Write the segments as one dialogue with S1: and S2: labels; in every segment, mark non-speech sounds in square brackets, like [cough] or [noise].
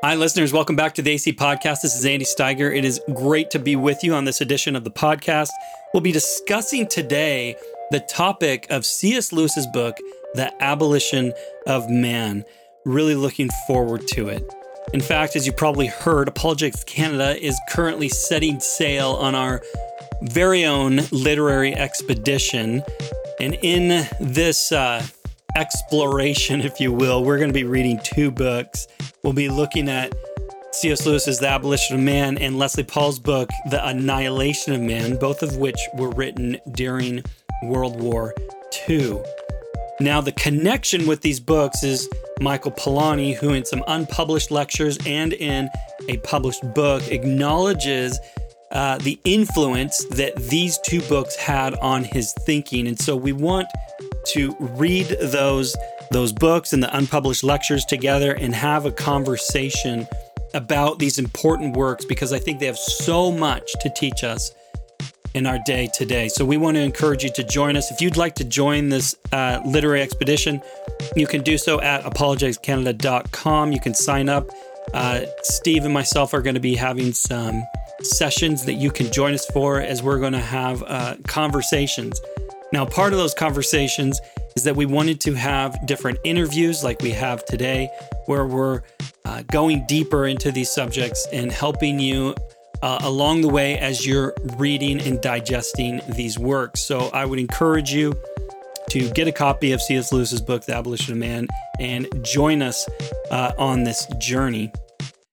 S1: Hi, listeners. Welcome back to the AC Podcast. This is Andy Steiger. It is great to be with you on this edition of the podcast. We'll be discussing today the topic of C.S. Lewis's book, The Abolition of Man. Really looking forward to it. In fact, as you probably heard, Apologetics Canada is currently setting sail on our very own literary expedition. And in this uh, exploration, if you will, we're going to be reading two books. We'll be looking at C.S. Lewis's The Abolition of Man and Leslie Paul's book, The Annihilation of Man, both of which were written during World War II. Now, the connection with these books is Michael Polanyi, who in some unpublished lectures and in a published book acknowledges uh, the influence that these two books had on his thinking. And so we want to read those those books and the unpublished lectures together and have a conversation about these important works because I think they have so much to teach us in our day today. So we want to encourage you to join us. If you'd like to join this uh, literary expedition, you can do so at apologeticscanada.com. You can sign up. Uh, Steve and myself are going to be having some sessions that you can join us for as we're going to have uh, conversations. Now, part of those conversations is that we wanted to have different interviews like we have today, where we're uh, going deeper into these subjects and helping you uh, along the way as you're reading and digesting these works. So I would encourage you to get a copy of C.S. Lewis's book, The Abolition of Man, and join us uh, on this journey.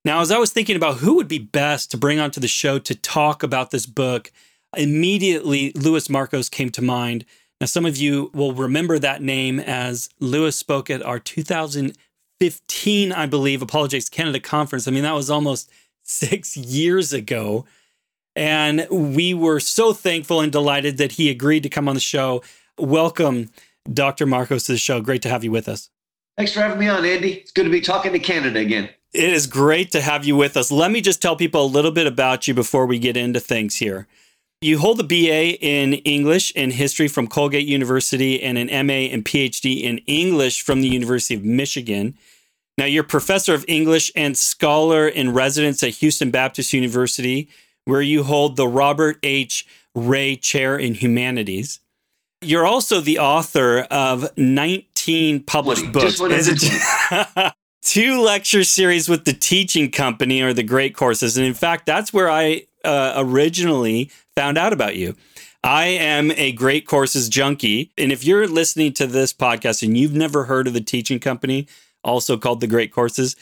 S1: Now, as I was thinking about who would be best to bring onto the show to talk about this book, immediately Louis Markos came to mind. Now, some of you will remember that name as Louis spoke at our 2015, I believe, Apologetics Canada conference. I mean, that was almost six years ago. And we were so thankful and delighted that he agreed to come on the show. Welcome, Dr. Markos, to the show. Great to have you with us.
S2: Thanks for having me on, Andy. It's good to be talking to Canada again.
S1: It is great to have you with us. Let me just tell people a little bit about you before we get into things here. You hold a BA in English and History from Colgate University and an MA and PhD in English from the University of Michigan. Now, you're professor of English and scholar in residence at Houston Baptist University, where you hold the Robert H. Ray Chair in Humanities. You're also the author of 19 published books. [laughs] Two lecture series with the teaching company or the Great Courses. And in fact, that's where I uh, originally found out about you. I am a Great Courses junkie. And if you're listening to this podcast and you've never heard of the teaching company, also called the Great Courses,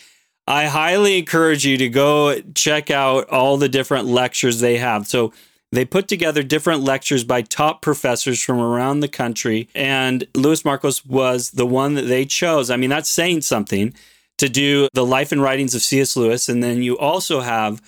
S1: I highly encourage you to go check out all the different lectures they have. So they put together different lectures by top professors from around the country. And Louis Markos was the one that they chose. I mean, that's saying something to do the life and writings of C.S. Lewis. And then you also have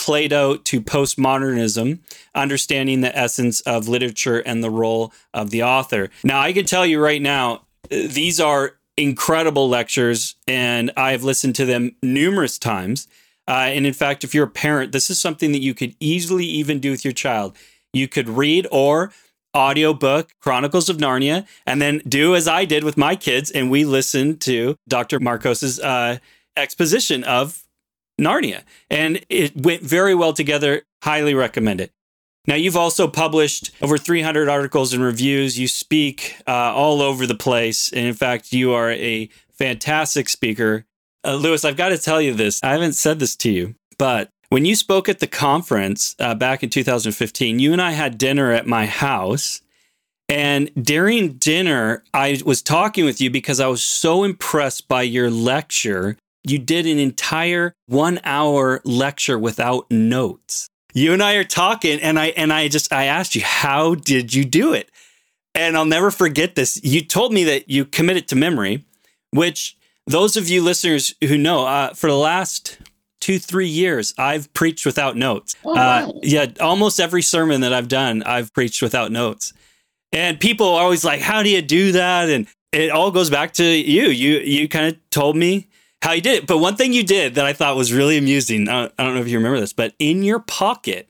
S1: Plato to postmodernism, understanding the essence of literature and the role of the author. Now, I can tell you right now, these are incredible lectures, and I've listened to them numerous times. Uh, and in fact, if you're a parent, this is something that you could easily even do with your child. You could read or audiobook Chronicles of Narnia and then do as I did with my kids and we listened to Dr. Markos's uh, exposition of Narnia and it went very well together. Highly recommend it. Now, you've also published over 300 articles and reviews. You speak uh, all over the place. And in fact, you are a fantastic speaker. Uh, Louis, I've got to tell you this. I haven't said this to you, but when you spoke at the conference uh, back in 2015, you and I had dinner at my house. And during dinner, I was talking with you because I was so impressed by your lecture. You did an entire one hour lecture without notes you and I are talking and I and I just I asked you how did you do it? And I'll never forget this. You told me that you committed to memory, which those of you listeners who know, uh, for the last two three years, I've preached without notes. Oh, wow. uh, yeah, almost every sermon that I've done, I've preached without notes. And people are always like, "How do you do that?" And it all goes back to you. You you kind of told me how you did it. But one thing you did that I thought was really amusing, I don't know if you remember this, but in your pocket,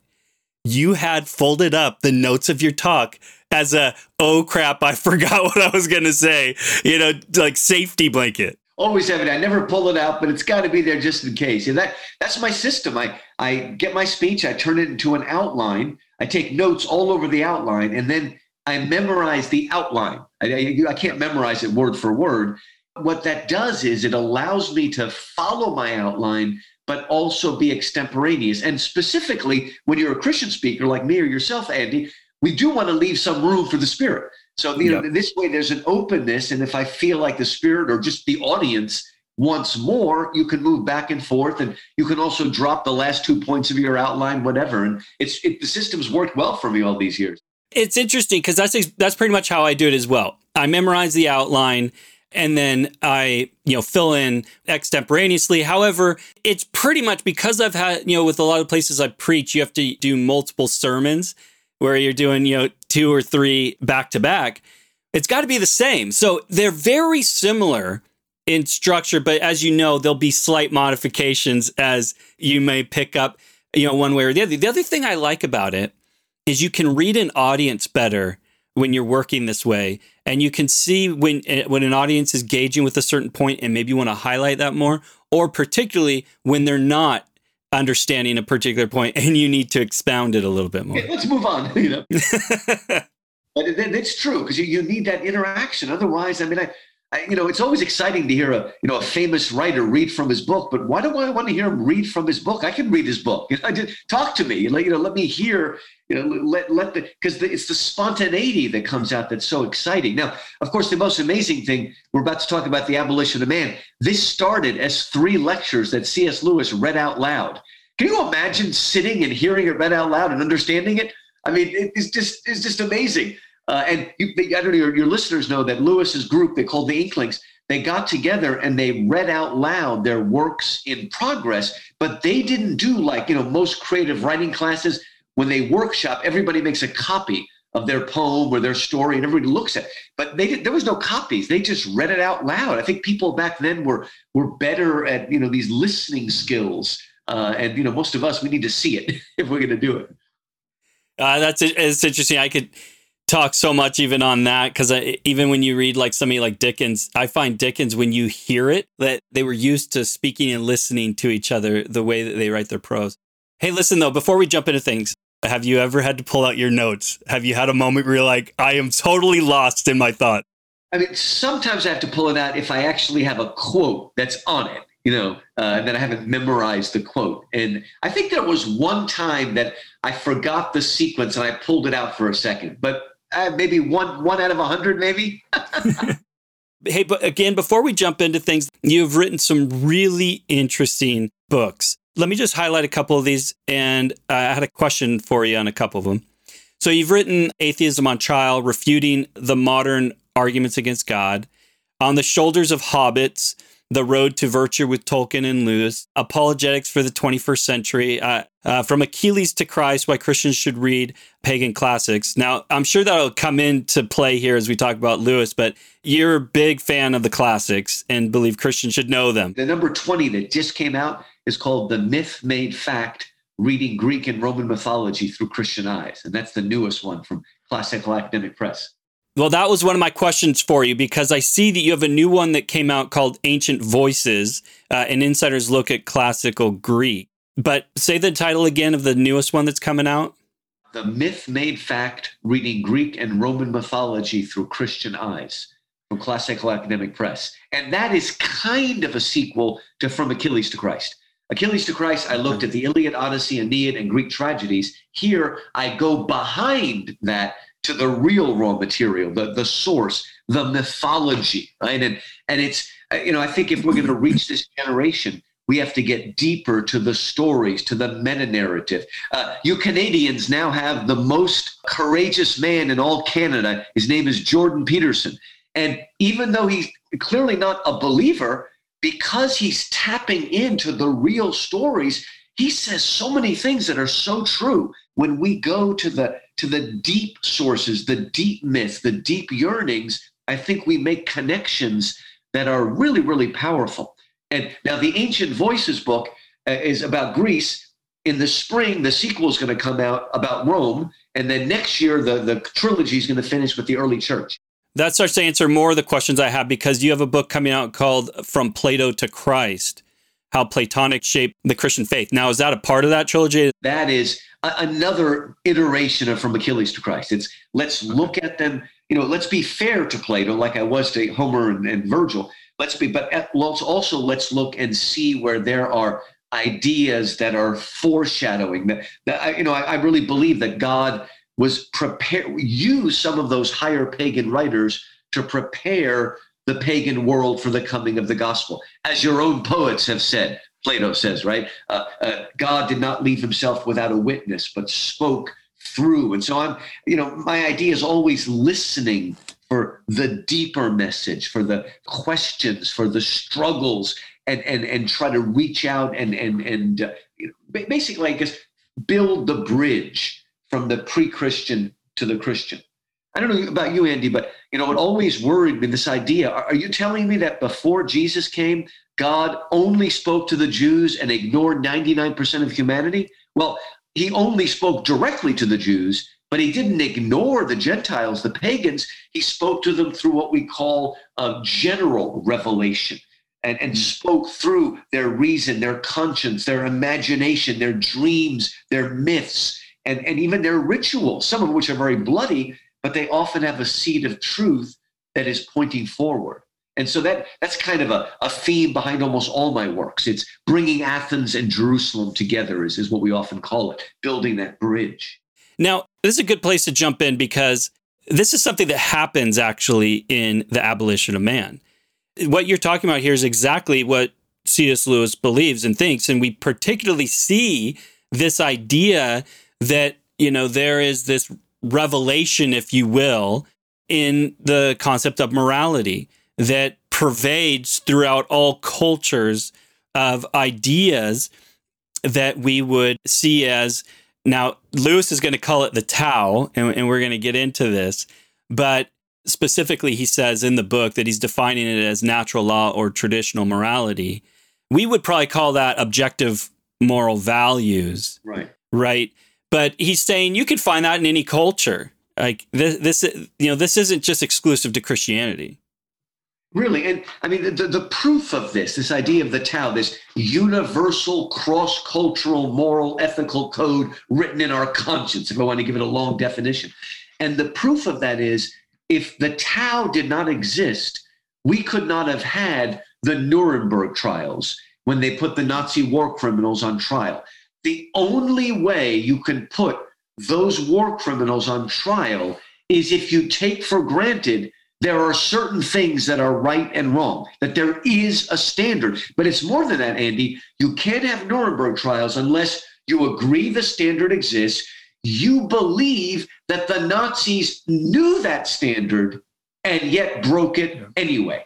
S1: you had folded up the notes of your talk as a, oh crap, I [laughs] forgot what I was going to say, you know, like safety blanket.
S2: always have it. I never pull it out, but it's got to be there just in case. And that that's my system. I I get my speech, I turn it into an outline. I take notes all over the outline, and then I memorize the outline. I, I, I can't memorize it word for word. What that does is it allows me to follow my outline, but also be extemporaneous. And specifically, when you're a Christian speaker like me or yourself, Andy, we do want to leave some room for the Spirit. So you know, this way there's an openness, and if I feel like the Spirit or just the audience wants more, you can move back and forth, and you can also drop the last two points of your outline, whatever. And it's it, the system's worked well for me all these years.
S1: It's interesting because that's that's pretty much how I do it as well. I memorize the outline and then I, you know, fill in extemporaneously. However, it's pretty much because I've had, you know, with a lot of places I preach, you have to do multiple sermons where you're doing, you know, two or three back to back. It's got to be the same. So they're very similar in structure, but as you know, there'll be slight modifications as you may pick up, you know, one way or the other. The other thing I like about it is you can read an audience better when you're working this way and you can see when eh, when an audience is gauging with a certain point and maybe you want to highlight that more or particularly when they're not understanding a particular point and you need to expound it a little bit more.
S2: Okay, let's move on [laughs] you know. [laughs] But it's true because you, you need that interaction otherwise i mean i I, you know, it's always exciting to hear a you know a famous writer read from his book. But why do I want to hear him read from his book? I can read his book. You know, talk to me. You know, let me hear. You know, let let the because it's the spontaneity that comes out that's so exciting. Now, of course, the most amazing thing we're about to talk about the abolition of man. This started as three lectures that C.S. Lewis read out loud. Can you imagine sitting and hearing it read out loud and understanding it? I mean, it's just it's just amazing. Uh, and you, I don't know, your, your listeners know that Lewis's group, they called the Inklings, they got together and they read out loud their works in progress, but they didn't do like, you know, most creative writing classes. When they workshop, everybody makes a copy of their poem or their story and everybody looks at it. But they did, there was no copies. They just read it out loud. I think people back then were were better at, you know, these listening skills. Uh, and, you know, most of us, we need to see it [laughs] if we're going to do it.
S1: Uh, that's it's interesting. I could talk so much even on that because even when you read like somebody like Dickens, I find Dickens when you hear it that they were used to speaking and listening to each other the way that they write their prose. Hey, listen though, before we jump into things, have you ever had to pull out your notes? Have you had a moment where you're like, I am totally lost in my thought?
S2: I mean, sometimes I have to pull it out if I actually have a quote that's on it, you know, uh, and then I haven't memorized the quote. And I think there was one time that I forgot the sequence and I pulled it out for a second. But uh, maybe one one out of a hundred, maybe. [laughs]
S1: hey, but again, before we jump into things, you've written some really interesting books. Let me just highlight a couple of these, and I had a question for you on a couple of them. So you've written Atheism on Trial, refuting the modern arguments against God, on the shoulders of hobbits, the Road to Virtue with Tolkien and Lewis, Apologetics for the 21st Century, uh, uh, From Achilles to Christ, Why Christians Should Read Pagan Classics. Now, I'm sure that'll come into play here as we talk about Lewis, but you're a big fan of the classics and believe Christians should know them.
S2: The number 20 that just came out is called The Myth Made Fact Reading Greek and Roman Mythology Through Christian Eyes. And that's the newest one from Classical Academic Press.
S1: Well, that was one of my questions for you because I see that you have a new one that came out called Ancient Voices, uh, an insider's look at classical Greek. But say the title again of the newest one that's coming out.
S2: The Myth Made Fact Reading Greek and Roman Mythology Through Christian Eyes from Classical Academic Press. And that is kind of a sequel to From Achilles to Christ. Achilles to Christ, I looked at the Iliad, Odyssey, Aeneid, and Greek tragedies. Here, I go behind that to the real raw material, the, the source, the mythology, right? And, and it's, you know, I think if we're going to reach this generation, we have to get deeper to the stories, to the meta narrative. Uh, you Canadians now have the most courageous man in all Canada. His name is Jordan Peterson. And even though he's clearly not a believer, because he's tapping into the real stories, he says so many things that are so true when we go to the to the deep sources, the deep myths, the deep yearnings, I think we make connections that are really, really powerful. And now the Ancient Voices book uh, is about Greece. In the spring, the sequel is going to come out about Rome. And then next year, the, the trilogy is going to finish with the early church.
S1: That starts to answer more of the questions I have because you have a book coming out called From Plato to Christ How Platonic Shaped the Christian Faith. Now, is that a part of that trilogy?
S2: That is a- another iteration of From Achilles to Christ. It's let's look at them, you know, let's be fair to Plato, like I was to Homer and, and Virgil. Let's be, but uh, let's also let's look and see where there are ideas that are foreshadowing that, that I, you know, I, I really believe that God was prepare use some of those higher pagan writers to prepare the pagan world for the coming of the gospel. As your own poets have said, Plato says, right? Uh, uh, God did not leave himself without a witness, but spoke through. And so I'm, you know, my idea is always listening for the deeper message, for the questions, for the struggles, and and and try to reach out and and and uh, basically, I guess, build the bridge from the pre-Christian to the Christian. I don't know about you, Andy, but you know, it always worried me this idea. Are, you telling me that before Jesus came, God only spoke to the Jews and ignored 99% of humanity? Well, he only spoke directly to the Jews, but he didn't ignore the Gentiles, the pagans. He spoke to them through what we call a general revelation and, and mm. spoke through their reason, their conscience, their imagination, their dreams, their myths and, and even their rituals, some of which are very bloody, but they often have a seed of truth that is pointing forward. And so that that's kind of a, a theme behind almost all my works. It's bringing Athens and Jerusalem together, is, is what we often call it, building that bridge.
S1: Now, this is a good place to jump in because this is something that happens actually in the abolition of man. What you're talking about here is exactly what C.S. Lewis believes and thinks. And we particularly see this idea that, you know, there is this revelation, if you will, in the concept of morality that pervades throughout all cultures of ideas that we would see as now lewis is going to call it the tao and, and we're going to get into this but specifically he says in the book that he's defining it as natural law or traditional morality. We would probably call that objective moral values.
S2: Right.
S1: Right but he's saying you can find that in any culture. Like this, this, you know, this isn't just exclusive to Christianity.
S2: Really, and I mean, the, the proof of this, this idea of the Tao, this universal, cross-cultural, moral, ethical code written in our conscience, if I want to give it a long definition, and the proof of that is, if the Tao did not exist, we could not have had the Nuremberg trials when they put the Nazi war criminals on trial the only way you can put those war criminals on trial is if you take for granted there are certain things that are right and wrong, that there is a standard. But it's more than that, Andy. You can't have Nuremberg trials unless you agree the standard exists. You believe that the Nazis knew that standard and yet broke it yeah. anyway.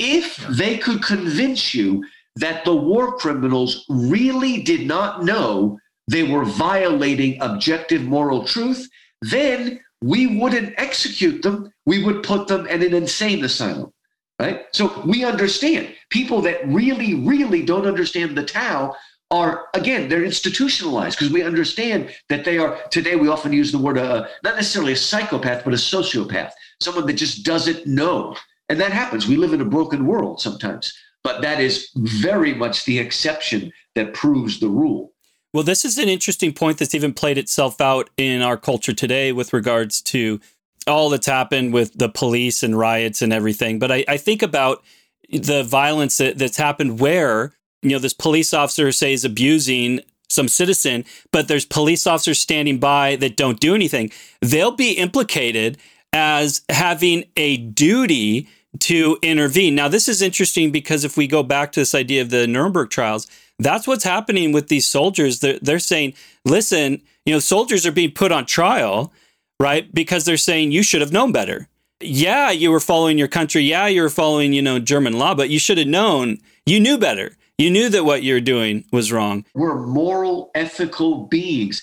S2: If yeah. they could convince you that the war criminals really did not know they were violating objective moral truth, then we wouldn't execute them. We would put them in an insane asylum. Right? So we understand people that really, really don't understand the Tao are again they're institutionalized because we understand that they are today we often use the word uh, not necessarily a psychopath but a sociopath someone that just doesn't know and that happens we live in a broken world sometimes but that is very much the exception that proves the rule.
S1: Well, this is an interesting point that's even played itself out in our culture today with regards to all that's happened with the police and riots and everything. But I, I think about the violence that, that's happened where, you know, this police officer, say, is abusing some citizen, but there's police officers standing by that don't do anything. They'll be implicated as having a duty to intervene. Now, this is interesting because if we go back to this idea of the Nuremberg trials, that's what's happening with these soldiers. They're, they're saying, listen, you know, soldiers are being put on trial, right? Because they're saying you should have known better. Yeah, you were following your country. Yeah, you were following, you know, German law, but you should have known. You knew better. You knew that what you're doing was wrong.
S2: We're moral, ethical beings.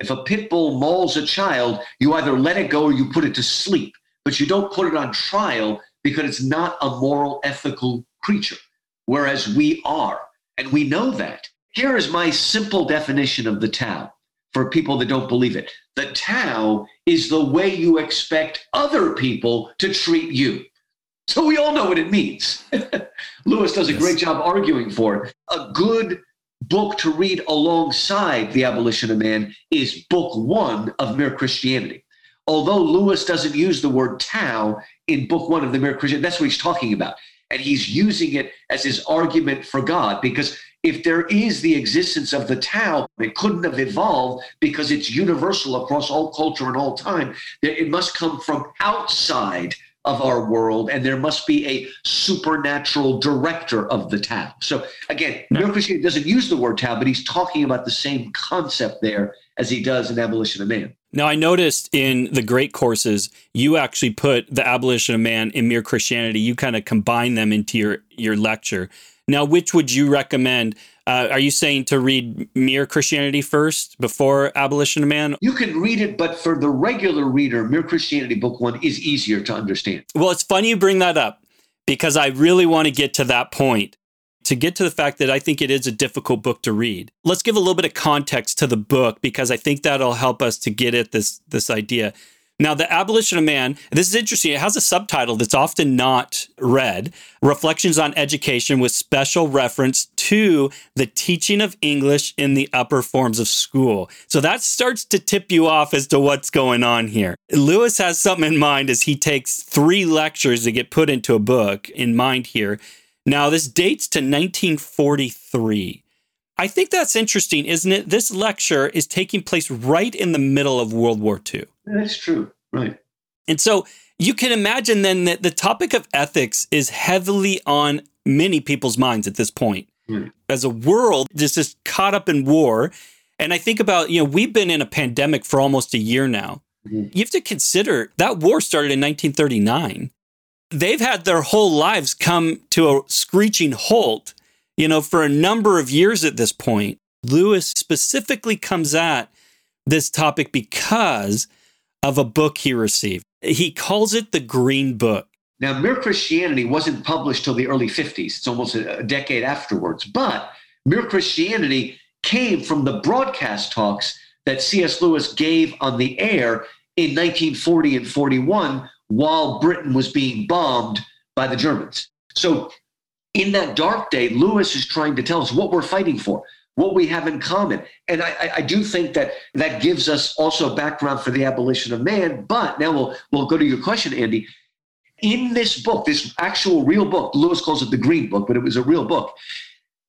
S2: If a pit bull mauls a child, you either let it go or you put it to sleep, but you don't put it on trial because it's not a moral, ethical creature, whereas we are. And we know that. Here is my simple definition of the Tao for people that don't believe it. The Tao is the way you expect other people to treat you. So we all know what it means. [laughs] Lewis does a yes. great job arguing for it. A good book to read alongside The Abolition of Man is book one of Mere Christianity. Although Lewis doesn't use the word Tao in book one of the Mere Christianity, that's what he's talking about. And he's using it as his argument for God because if there is the existence of the Tao, it couldn't have evolved because it's universal across all culture and all time. It must come from outside of our world, and there must be a supernatural director of the Tao. So again, no. Christianity doesn't use the word Tao, but he's talking about the same concept there as he does in Abolition of Man.
S1: Now, I noticed in the great courses, you actually put the abolition of man and mere Christianity. You kind of combine them into your your lecture. Now, which would you recommend? Uh, are you saying to read Mere Christianity first before Abolition of Man?
S2: You can read it, but for the regular reader, Mere Christianity Book One is easier to understand.
S1: Well, it's funny you bring that up because I really want to get to that point to get to the fact that I think it is a difficult book to read. Let's give a little bit of context to the book because I think that'll help us to get at this this idea. Now, The Abolition of Man, this is interesting. It has a subtitle that's often not read Reflections on Education with special reference to the teaching of English in the upper forms of school. So that starts to tip you off as to what's going on here. Lewis has something in mind as he takes three lectures that get put into a book in mind here. Now, this dates to 1943. I think that's interesting, isn't it? This lecture is taking place right in the middle of World War II.
S2: That's true. Right.
S1: And so you can imagine then that the topic of ethics is heavily on many people's minds at this point. Mm. As a world, just is caught up in war. And I think about, you know, we've been in a pandemic for almost a year now. Mm. You have to consider that war started in 1939. They've had their whole lives come to a screeching halt, you know, for a number of years at this point. Lewis specifically comes at this topic because of a book he received. He calls it the Green Book.
S2: Now, Mere Christianity wasn't published till the early 50s. It's almost a decade afterwards. But Mere Christianity came from the broadcast talks that C.S. Lewis gave on the air in 1940 and 41 while Britain was being bombed by the Germans. So, in that dark day, Lewis is trying to tell us what we're fighting for what we have in common. And I, I, do think that that gives us also a background for the abolition of man. But now we'll we'll go to your question, Andy. In this book, this actual real book, Lewis calls it the Green Book, but it was a real book.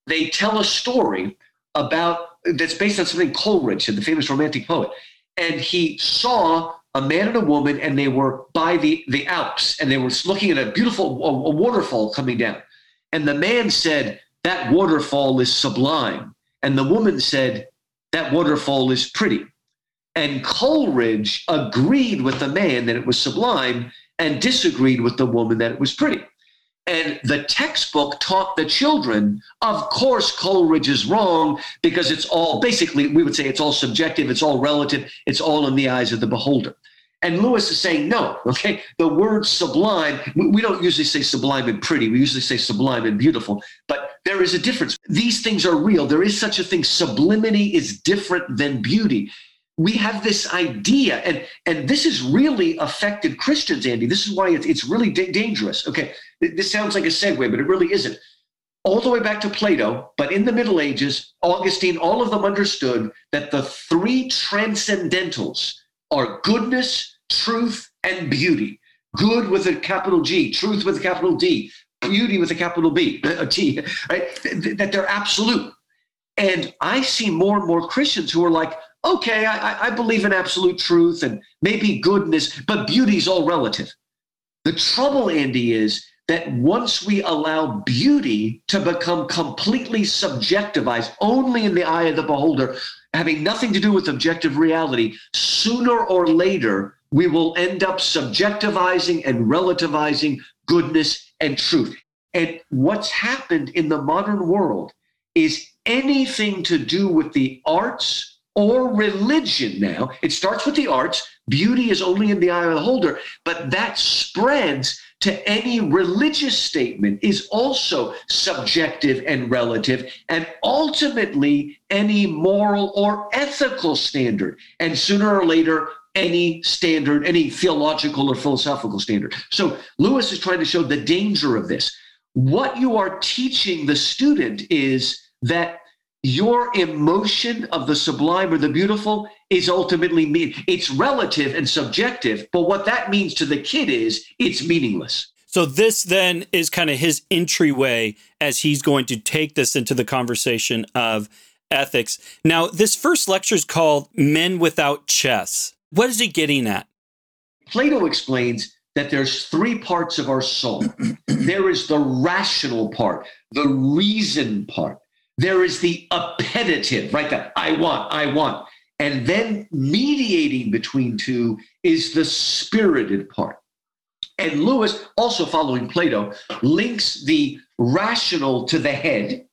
S2: They tell a story about that's based on something Coleridge the famous romantic poet. And he saw a man and a woman, and they were by the, the Alps, and they were looking at a beautiful a, a waterfall coming down. And the man said, That waterfall is sublime. And the woman said, That waterfall is pretty. And Coleridge agreed with the man that it was sublime and disagreed with the woman that it was pretty. And the textbook taught the children, of course, Coleridge is wrong because it's all basically, we would say it's all subjective, it's all relative, it's all in the eyes of the beholder. And Lewis is saying, no, okay, the word sublime, we don't usually say sublime and pretty, we usually say sublime and beautiful, but there is a difference. These things are real. There is such a thing. Sublimity is different than beauty. We have this idea, and, and this has really affected Christians, Andy. This is why it's, it's really da- dangerous. Okay, this sounds like a segue, but it really isn't. All the way back to Plato, but in the Middle Ages, Augustine, all of them understood that the three transcendentals are goodness, truth, and beauty. Good with a capital G, truth with a capital D, beauty with a capital B, [laughs] a T, right? That they're absolute. And I see more and more Christians who are like, okay, I, I believe in absolute truth and maybe goodness, but beauty is all relative. The trouble, Andy, is that once we allow beauty to become completely subjectivized only in the eye of the beholder, having nothing to do with objective reality, sooner or later, we will end up subjectivizing and relativizing goodness and truth. And what's happened in the modern world is anything to do with the arts or religion now. It starts with the arts. Beauty is only in the eye of the holder, but that spreads to any religious statement is also subjective and relative, and ultimately any moral or ethical standard. And sooner or later, any standard, any theological or philosophical standard. So Lewis is trying to show the danger of this. What you are teaching the student is that your emotion of the sublime or the beautiful is ultimately mean it's relative and subjective but what that means to the kid is it's meaningless.
S1: So this then is kind of his entryway as he's going to take this into the conversation of ethics. Now this first lecture is called men without chests. What is he getting at?
S2: Plato explains that there's three parts of our soul. [clears throat] There is the rational part the reason part. There is the appetitive, right? That I want, I want. And then mediating between two is the spirited part. And Lewis, also following Plato, links the rational to the head,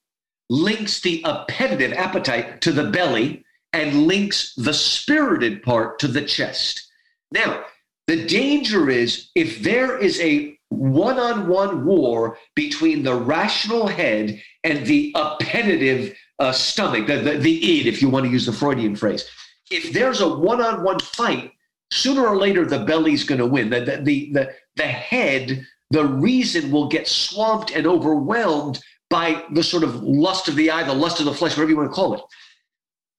S2: links the appetitive appetite to the belly, and links the spirited part to the chest. Now, the danger is if there is a one on one war between the rational head and the appetitive uh, stomach, the, the, the id, if you want to use the Freudian phrase. If there's a one on one fight, sooner or later the belly's going to win. The, the, the, the, the head, the reason will get swamped and overwhelmed by the sort of lust of the eye, the lust of the flesh, whatever you want to call it.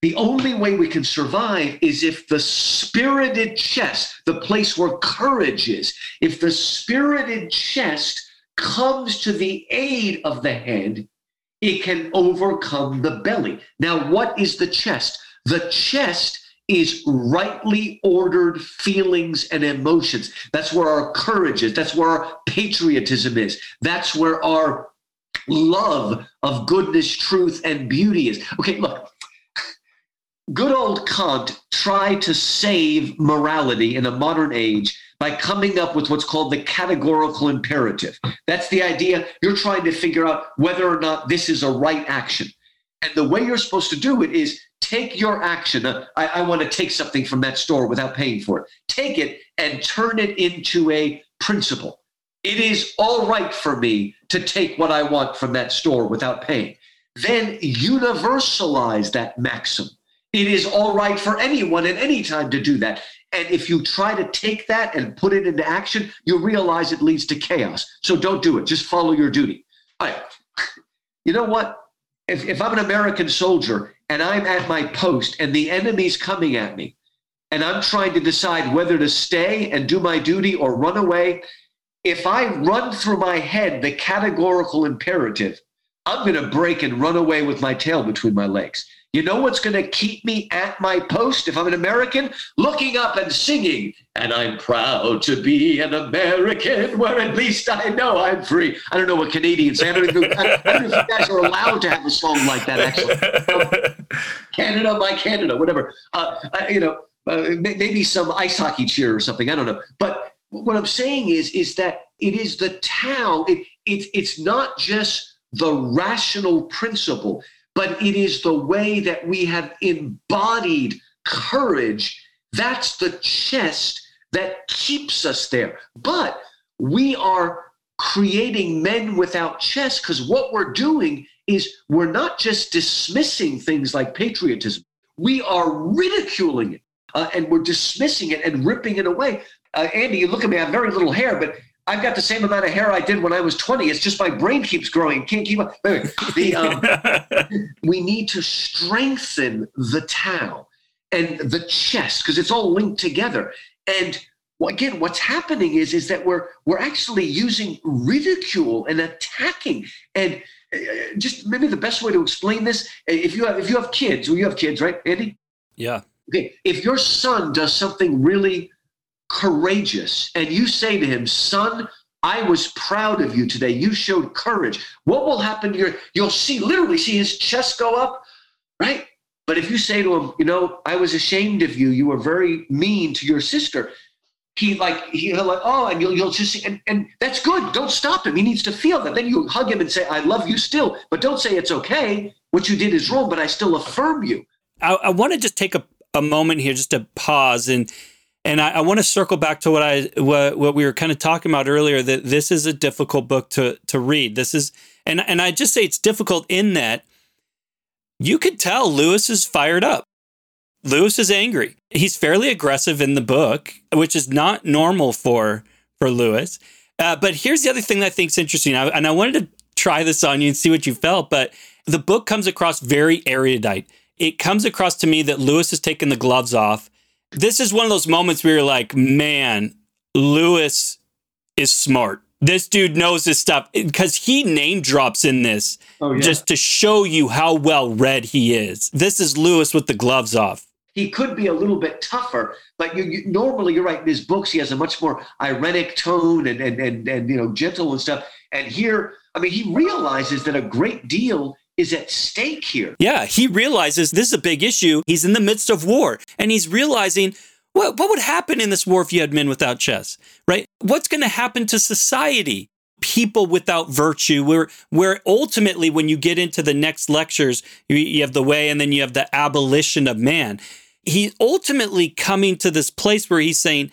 S2: The only way we can survive is if the spirited chest, the place where courage is, if the spirited chest comes to the aid of the head, it can overcome the belly. Now, what is the chest? The chest is rightly ordered feelings and emotions. That's where our courage is. That's where our patriotism is. That's where our love of goodness, truth, and beauty is. Okay, look, good old Kant tried to save morality in a modern age by coming up with what's called the categorical imperative. That's the idea. You're trying to figure out whether or not this is a right action. And the way you're supposed to do it is take your action. Uh, I, I want to take something from that store without paying for it. Take it and turn it into a principle. It is all right for me to take what I want from that store without paying. Then universalize that maxim it is all right for anyone at any time to do that. And if you try to take that and put it into action, you realize it leads to chaos. So don't do it. Just follow your duty. All right. [laughs] You know what? If, if I'm an American soldier and I'm at my post and the enemy's coming at me, and I'm trying to decide whether to stay and do my duty or run away, if I run through my head the categorical imperative, I'm going to break and run away with my tail between my legs. You know what's going to keep me at my post if I'm an American? Looking up and singing, and I'm proud to be an American, where at least I know I'm free. I don't know what Canadians say. I don't, know, I don't know if you guys are allowed to have a song like that, actually. [laughs] Canada, my Canada, whatever. Uh, you know, uh, maybe some ice hockey cheer or something. I don't know. But what I'm saying is, is that it is the Tao. It, it, it's not just the rational principle but it is the way that we have embodied courage. That's the chest that keeps us there. But we are creating men without chest because what we're doing is we're not just dismissing things like patriotism, we are ridiculing it. Uh, and we're dismissing it and ripping it away. Uh, Andy, you look at me, I have very little hair, but I've got the same amount of hair I did when I was 20. It's just my brain keeps growing. Can't keep up. The, [laughs] um, we need to strengthen the Tao and the chest because it's all linked together. And again, what's happening is is that we're we're actually using ridicule and attacking. And uh, just maybe the best way to explain this, if you have if you have kids, well, you have kids, right, Andy?
S1: Yeah.
S2: Okay. If your son does something really courageous and you say to him, son, I was proud of you today. You showed courage. What will happen to your, you'll see, literally see his chest go up, right? But if you say to him, you know, I was ashamed of you. You were very mean to your sister. He like he'll like oh, and you'll you'll just see, and and that's good. Don't stop him. He needs to feel that. Then you hug him and say, "I love you still," but don't say it's okay. What you did is wrong, but I still affirm you.
S1: I, I want to just take a, a moment here just to pause and And I, I want to circle back to what I what, what we were kind of talking about earlier. That this is a difficult book to to read. This is and and I just say it's difficult in that you could tell Lewis is fired up. Lewis is angry. He's fairly aggressive in the book, which is not normal for for Lewis. Uh, but here's the other thing that I think is interesting, I, and I wanted to try this on you and see what you felt. But the book comes across very erudite. It comes across to me that Lewis has taken the gloves off. This is one of those moments where you're like, man, Lewis is smart. This dude knows his stuff because he name drops in this oh, yeah. just to show you how well read he is. This is Lewis with the gloves off.
S2: He could be a little bit tougher, but you, you, normally you're right. In his books, he has a much more ironic tone and, and and and you know gentle and stuff. And here, I mean, he realizes that a great deal is at stake here.
S1: Yeah, he realizes this is a big issue. He's in the midst of war, and he's realizing what, what would happen in this war if you had men without chests, right? What's going to happen to society? People without virtue, where where ultimately, when you get into the next lectures, you, you have the way, and then you have the abolition of man. He's ultimately coming to this place where he's saying,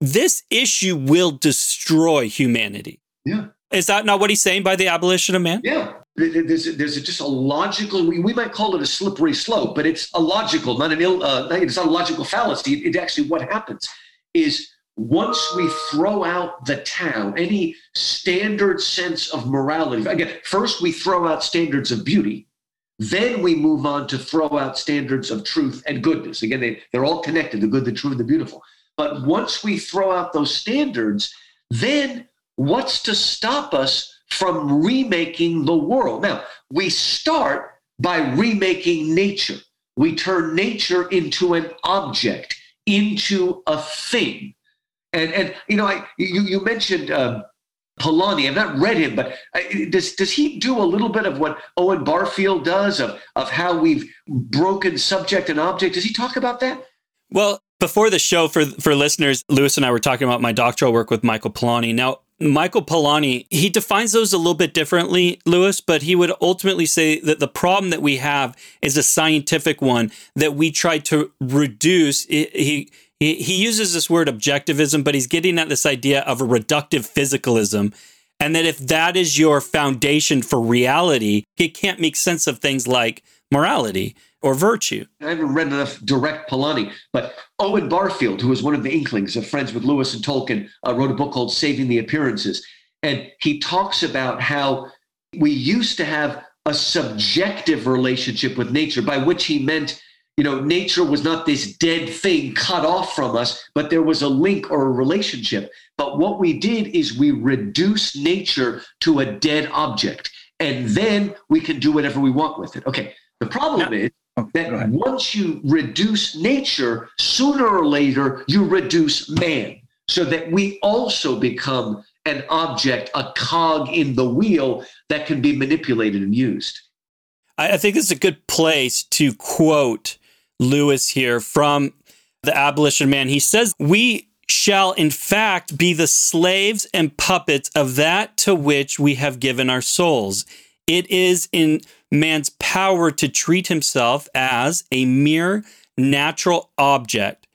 S1: "This issue will destroy humanity."
S2: Yeah,
S1: is that not what he's saying by the abolition of man?
S2: Yeah, there's, there's just a logical we, we might call it a slippery slope but it's a logical not an ill uh, it's not a logical fallacy. It, it actually what happens is once we throw out the Tao any standard sense of morality again first we throw out standards of beauty then we move on to throw out standards of truth and goodness. Again they, they're all connected the good the true and the beautiful. But once we throw out those standards then what's to stop us from remaking the world. Now, we start by remaking nature. We turn nature into an object, into a thing. And, and you know, I, you, you mentioned um, Polanyi. I've not read him, but uh, does, does he do a little bit of what Owen Barfield does of, of how we've broken subject and object? Does he talk about that?
S1: Well, before the show, for for listeners, Louis and I were talking about my doctoral work with Michael Polanyi. Now, Michael Polanyi, he defines those a little bit differently, Louis, but he would ultimately say that the problem that we have is a scientific one that we try to reduce. He, he, he uses this word objectivism, but he's getting at this idea of a reductive physicalism. And that if that is your foundation for reality, it can't make sense of things like morality or virtue.
S2: I haven't read enough direct Polanyi, but Owen Barfield, who was one of the Inklings of friends with Lewis and Tolkien, uh, wrote a book called Saving the Appearances. And he talks about how we used to have a subjective relationship with nature, by which he meant, you know, nature was not this dead thing cut off from us, but there was a link or a relationship. But what we did is we reduced nature to a dead object, and then we can do whatever we want with it. Okay. The problem is Oh, that once you reduce nature, sooner or later you reduce man, so that we also become an object, a cog in the wheel that can be manipulated and used.
S1: I think this is a good place to quote Lewis here from The Abolition Man. He says, We shall in fact be the slaves and puppets of that to which we have given our souls. It is in man's power to treat himself as a mere natural object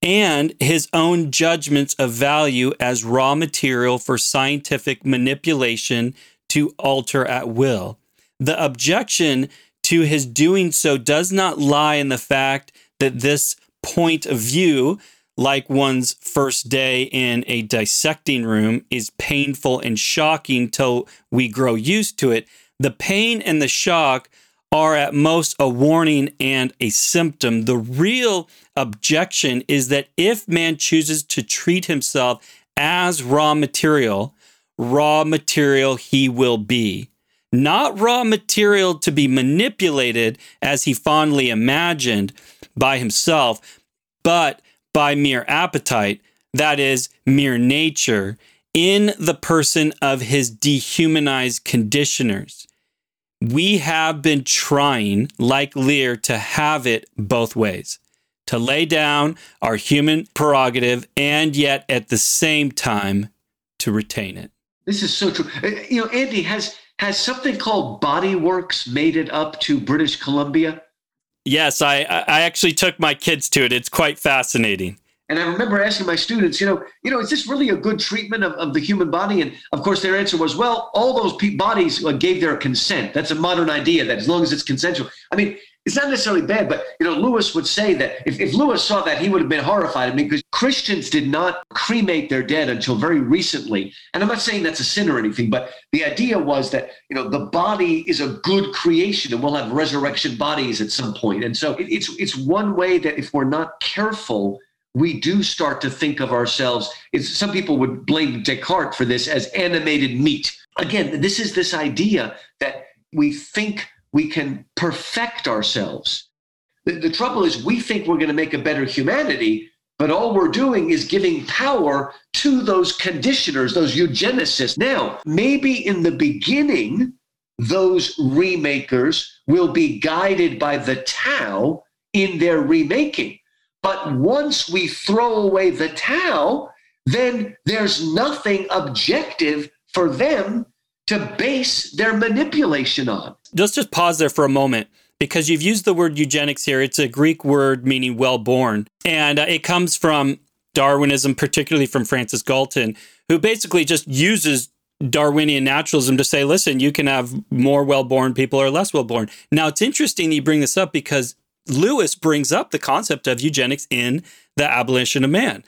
S1: and his own judgments of value as raw material for scientific manipulation to alter at will. The objection to his doing so does not lie in the fact that this point of view, like one's first day in a dissecting room, is painful and shocking till we grow used to it the pain and the shock are at most a warning and a symptom. The real objection is that if man chooses to treat himself as raw material, raw material he will be. Not raw material to be manipulated as he fondly imagined by himself, but by mere appetite, that is, mere nature, in the person of his dehumanized conditioners we have been trying, like Lear, to have it both ways to lay down our human prerogative and yet at the same time to retain it.
S2: This is so true. Uh, you know, Andy has has something called Body Works made it up to British Columbia.
S1: Yes, I I actually took my kids to it. It's quite fascinating.
S2: And I remember asking my students, you know, you know, is this really a good treatment of, of the human body? And of course, their answer was, well, all those pe- bodies uh, gave their consent. That's a modern idea that as long as it's consensual. I mean, it's not necessarily bad, but you know, Lewis would say that if, if Lewis saw that, he would have been horrified. I mean, because Christians did not cremate their dead until very recently. And I'm not saying that's a sin or anything, but the idea was that you know the body is a good creation, and we'll have resurrection bodies at some point. And so it, it's it's one way that if we're not careful, we do start to think of ourselves. Some people would blame Descartes for this as animated meat. Again, this is this idea that we think we can perfect ourselves. The, the trouble is, we think we're going to make a better humanity, but all we're doing is giving power to those conditioners, those eugenicists. Now, maybe in the beginning, those remakers will be guided by the Tao in their remaking. But once we throw away the Tao, then there's nothing objective for them to base their manipulation on.
S1: Let's just pause there for a moment because you've used the word eugenics here. It's a Greek word meaning well born, and uh, it comes from Darwinism, particularly from Francis Galton, who basically just uses Darwinian naturalism to say, listen, you can have more well born people or less well born. Now, it's interesting you bring this up because Lewis brings up the concept of eugenics in The Abolition of Man.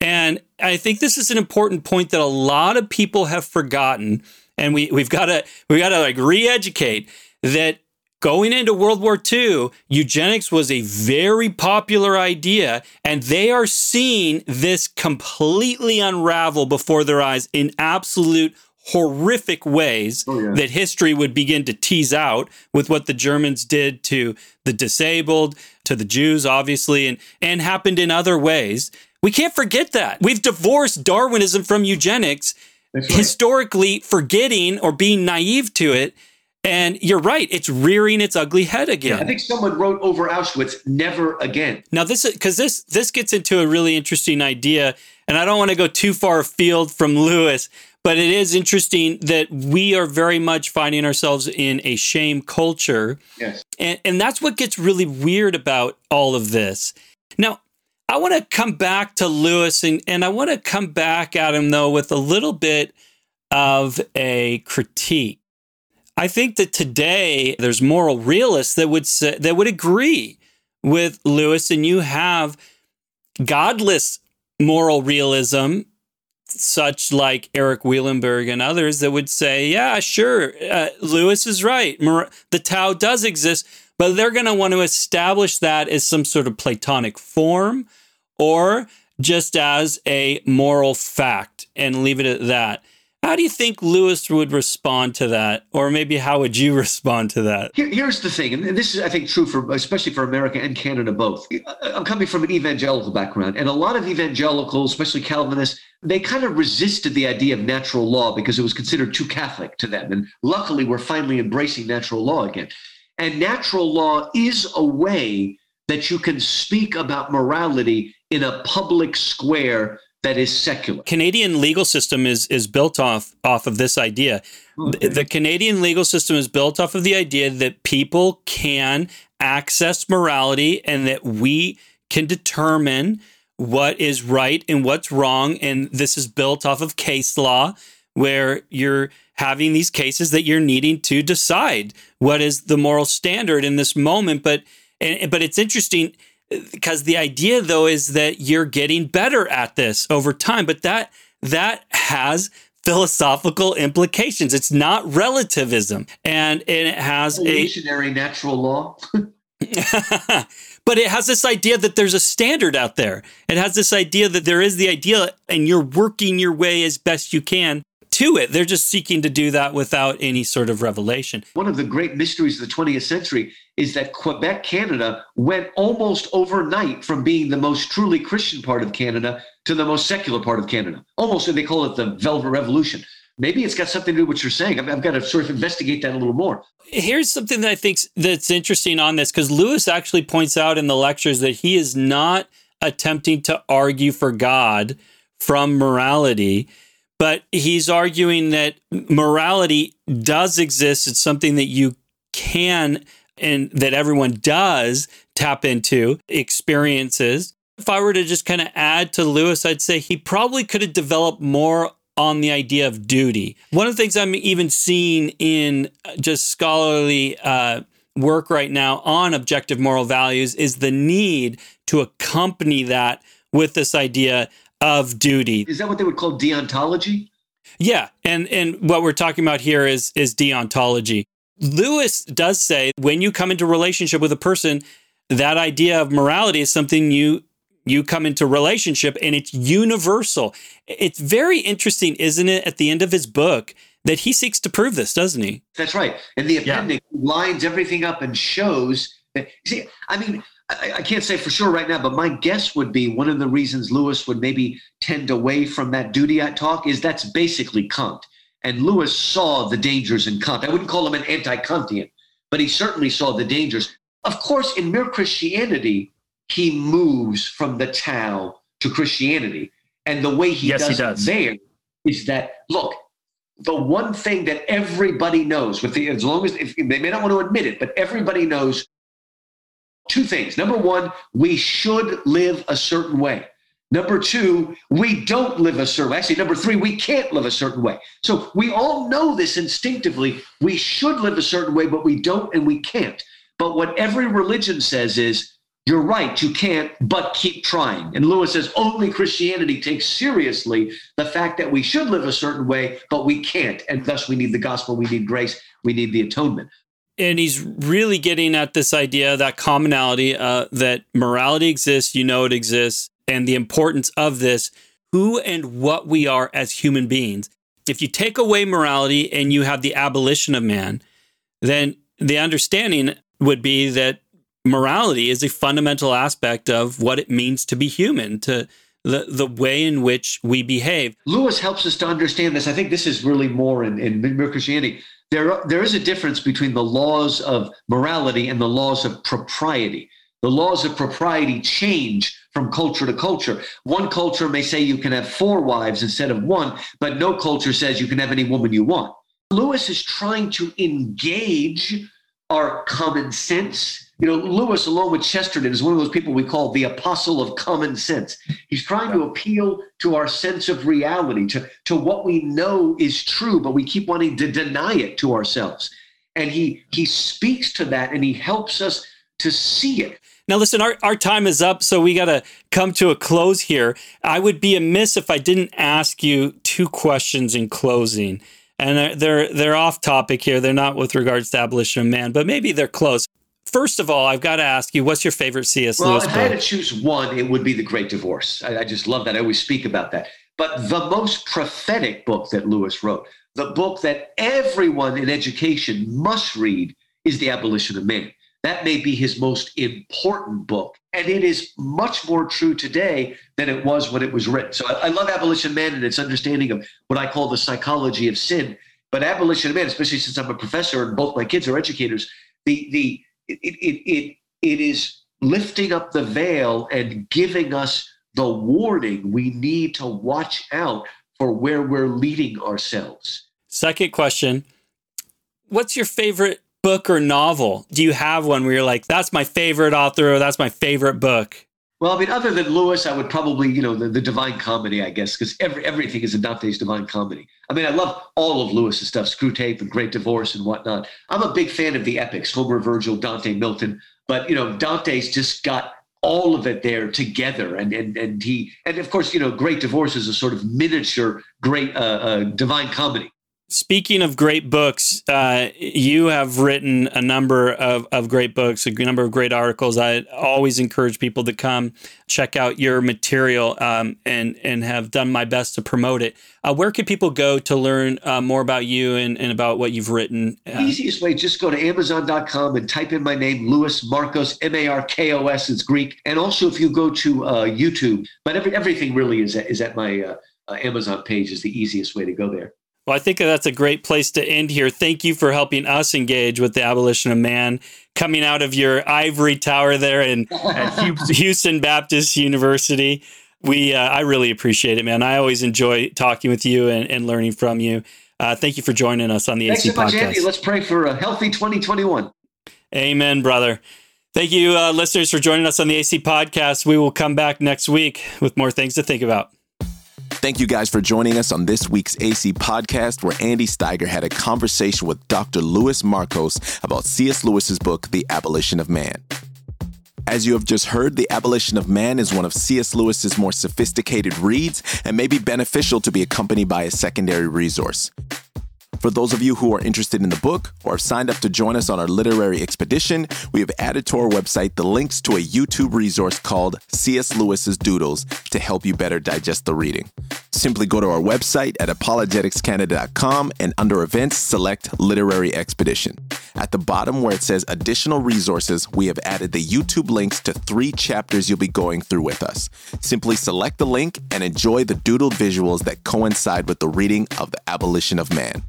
S1: And I think this is an important point that a lot of people have forgotten and we we've got to we got to like re-educate that going into World War II, eugenics was a very popular idea, and they are seeing this completely unravel before their eyes in absolute horrific ways oh, yeah. that history would begin to tease out with what the Germans did to the disabled, to the Jews, obviously, and, and happened in other ways. We can't forget that. We've divorced Darwinism from eugenics right. historically forgetting or being naive to it. And you're right, it's rearing its ugly head again.
S2: Yeah, I think someone wrote over Auschwitz, never again.
S1: Now this is because this this gets into a really interesting idea, and I don't want to go too far afield from Lewis, but it is interesting that we are very much finding ourselves in a shame culture.
S2: Yes.
S1: And and that's what gets really weird about all of this. Now, I want to come back to Lewis and, and I want to come back at him though with a little bit of a critique. I think that today there's moral realists that would say, that would agree with Lewis, and you have godless moral realism, such like Eric Wielenberg and others, that would say, "Yeah, sure, uh, Lewis is right. The Tao does exist, but they're going to want to establish that as some sort of Platonic form." or just as a moral fact and leave it at that. How do you think Lewis would respond to that? Or maybe how would you [laughs] respond to that?
S2: Here, here's the thing, and this is, I think, true for especially for America and Canada both. I'm coming from an evangelical background, and a lot of evangelicals, especially Calvinists, they kind of resisted the idea of natural law because it was considered too Catholic to them. And luckily, we're finally embracing natural law again. And natural law is a way that you can speak about morality in a public square that is secular.
S1: Canadian legal system is is built off off of this idea. Oh, okay. The Canadian legal system is built off of the idea that people can access morality and that we can determine what is right and what's wrong and this is built off of case law where you're having these cases that you're needing to decide what is the moral standard in this moment but and, but it's interesting because the idea though is that you're getting better at this over time but that that has philosophical implications. It's not relativism and, and it has
S2: evolutionary a natural law. [laughs]
S1: But it has this idea that there's a standard out there. It has this idea that there is the idea and you're working your way as best you can to it. They're just seeking to do that without any sort of revelation.
S2: One of the great mysteries of the 20th century is that Quebec, Canada, went almost overnight from being the most truly Christian part of Canada to the most secular part of Canada. Almost, they call it the Velvet Revolution. Maybe it's got something to do with what you're saying. I've, I've got to sort of investigate that a little more.
S1: Here's something that I think that's interesting on this because Lewis actually points out in the lectures that he is not attempting to argue for God from morality but he's arguing that morality does exist. It's something that you can and that everyone does tap into experiences. If I were to just kind of add to Lewis, I'd say he probably could have developed more on the idea of duty. One of the things I'm even seeing in just scholarly uh, work right now on objective moral values is the need to accompany that with this idea of duty.
S2: Is that what they would call deontology?
S1: Yeah, and and what we're talking about here is is deontology. Lewis does say when you come into relationship with a person, that idea of morality is something you you come into relationship and it's universal. It's very interesting, isn't it, at the end of his book that he seeks to prove this, doesn't he?
S2: That's right. And the appendix yeah. lines everything up and shows that, see, I mean, I, I, can't say for sure right now, but my guess would be one of the reasons Lewis would maybe tend away from that duty at talk is that's basically Kant. And Lewis saw the dangers in Kant. I wouldn't call him an anti Kantian, but he certainly saw the dangers. Of course, in mere Christianity, he moves from the Tao to Christianity. And the way he, yes, does, he does there is that, look, the one thing that everybody knows, with the, as long as if, they may not want to admit it, but everybody knows two things. Number one, we should live a certain way. Number two, we don't live a certain way. Actually, number three, we can't live a certain way. So we all know this instinctively. We should live a certain way, but we don't and we can't. But what every religion says is, you're right, you can't, but keep trying. And Lewis says only Christianity takes seriously the fact that we should live a certain way, but we can't. And thus we need the gospel, we need grace, we need the atonement.
S1: And he's really getting at this idea, that commonality, uh, that morality exists, you know it exists, and the importance of this, who and what we are as human beings. If you take away morality and you have the abolition of man, then the understanding would be that morality is a fundamental aspect of what it means to be human, to the, the way in which we behave.
S2: Lewis helps us to understand this. I think this is really more in, in Christianity. There, there is a difference between the laws of morality and the laws of propriety. The laws of propriety change from culture to culture. One culture may say you can have four wives instead of one, but no culture says you can have any woman you want. Lewis is trying to engage our common sense you know, Lewis, along with Chesterton, is one of those people we call the apostle of common sense. He's trying to appeal to our sense of reality, to, to what we know is true, but we keep wanting to deny it to ourselves. And he he speaks to that and he helps us to see it.
S1: Now, listen, our, our time is up, so we got to come to a close here. I would be amiss if I didn't ask you two questions in closing. And they're, they're, they're off topic here. They're not with regards to abolition of man, but maybe they're close. First of all, I've got to ask you, what's your favorite C.S.
S2: Well,
S1: Lewis
S2: if
S1: book?
S2: I had to choose one, it would be The Great Divorce. I, I just love that. I always speak about that. But the most prophetic book that Lewis wrote, the book that everyone in education must read, is The Abolition of Man. That may be his most important book. And it is much more true today than it was when it was written. So I, I love Abolition of Man and its understanding of what I call the psychology of sin. But Abolition of Man, especially since I'm a professor and both my kids are educators, the, the, it, it, it, it is lifting up the veil and giving us the warning we need to watch out for where we're leading ourselves.
S1: Second question What's your favorite book or novel? Do you have one where you're like, that's my favorite author or that's my favorite book?
S2: Well, I mean, other than Lewis, I would probably, you know, the, the Divine Comedy, I guess, because every, everything is in Dante's Divine Comedy. I mean, I love all of Lewis's stuff, Screwtape and Great Divorce and whatnot. I'm a big fan of the epics, Homer, Virgil, Dante, Milton. But, you know, Dante's just got all of it there together. And, and, and he, and of course, you know, Great Divorce is a sort of miniature great uh, uh, Divine Comedy.
S1: Speaking of great books, uh, you have written a number of, of great books, a number of great articles. I always encourage people to come check out your material um, and and have done my best to promote it. Uh, where can people go to learn uh, more about you and, and about what you've written?
S2: The easiest way, just go to Amazon.com and type in my name, Louis Markos, M A R K O S. It's Greek. And also, if you go to uh, YouTube, but every, everything really is at, is at my uh, uh, Amazon page. Is the easiest way to go there.
S1: Well, I think that's a great place to end here. Thank you for helping us engage with the abolition of man, coming out of your ivory tower there in at [laughs] Houston Baptist University. We, uh, I really appreciate it, man. I always enjoy talking with you and, and learning from you. Uh, thank you for joining us on the
S2: Thanks
S1: AC
S2: so much,
S1: podcast.
S2: Andy. Let's pray for a healthy 2021.
S1: Amen, brother. Thank you, uh, listeners, for joining us on the AC podcast. We will come back next week with more things to think about.
S3: Thank you guys for joining us on this week's AC podcast, where Andy Steiger had a conversation with Dr. Louis Markos about C.S. Lewis's book, The Abolition of Man. As you have just heard, The Abolition of Man is one of C.S. Lewis's more sophisticated reads and may be beneficial to be accompanied by a secondary resource. For those of you who are interested in the book or have signed up to join us on our literary expedition, we have added to our website the links to a YouTube resource called C.S. Lewis's Doodles to help you better digest the reading. Simply go to our website at apologeticscanada.com and under events, select Literary Expedition. At the bottom where it says additional resources, we have added the YouTube links to three chapters you'll be going through with us. Simply select the link and enjoy the doodled visuals that coincide with the reading of The Abolition of Man.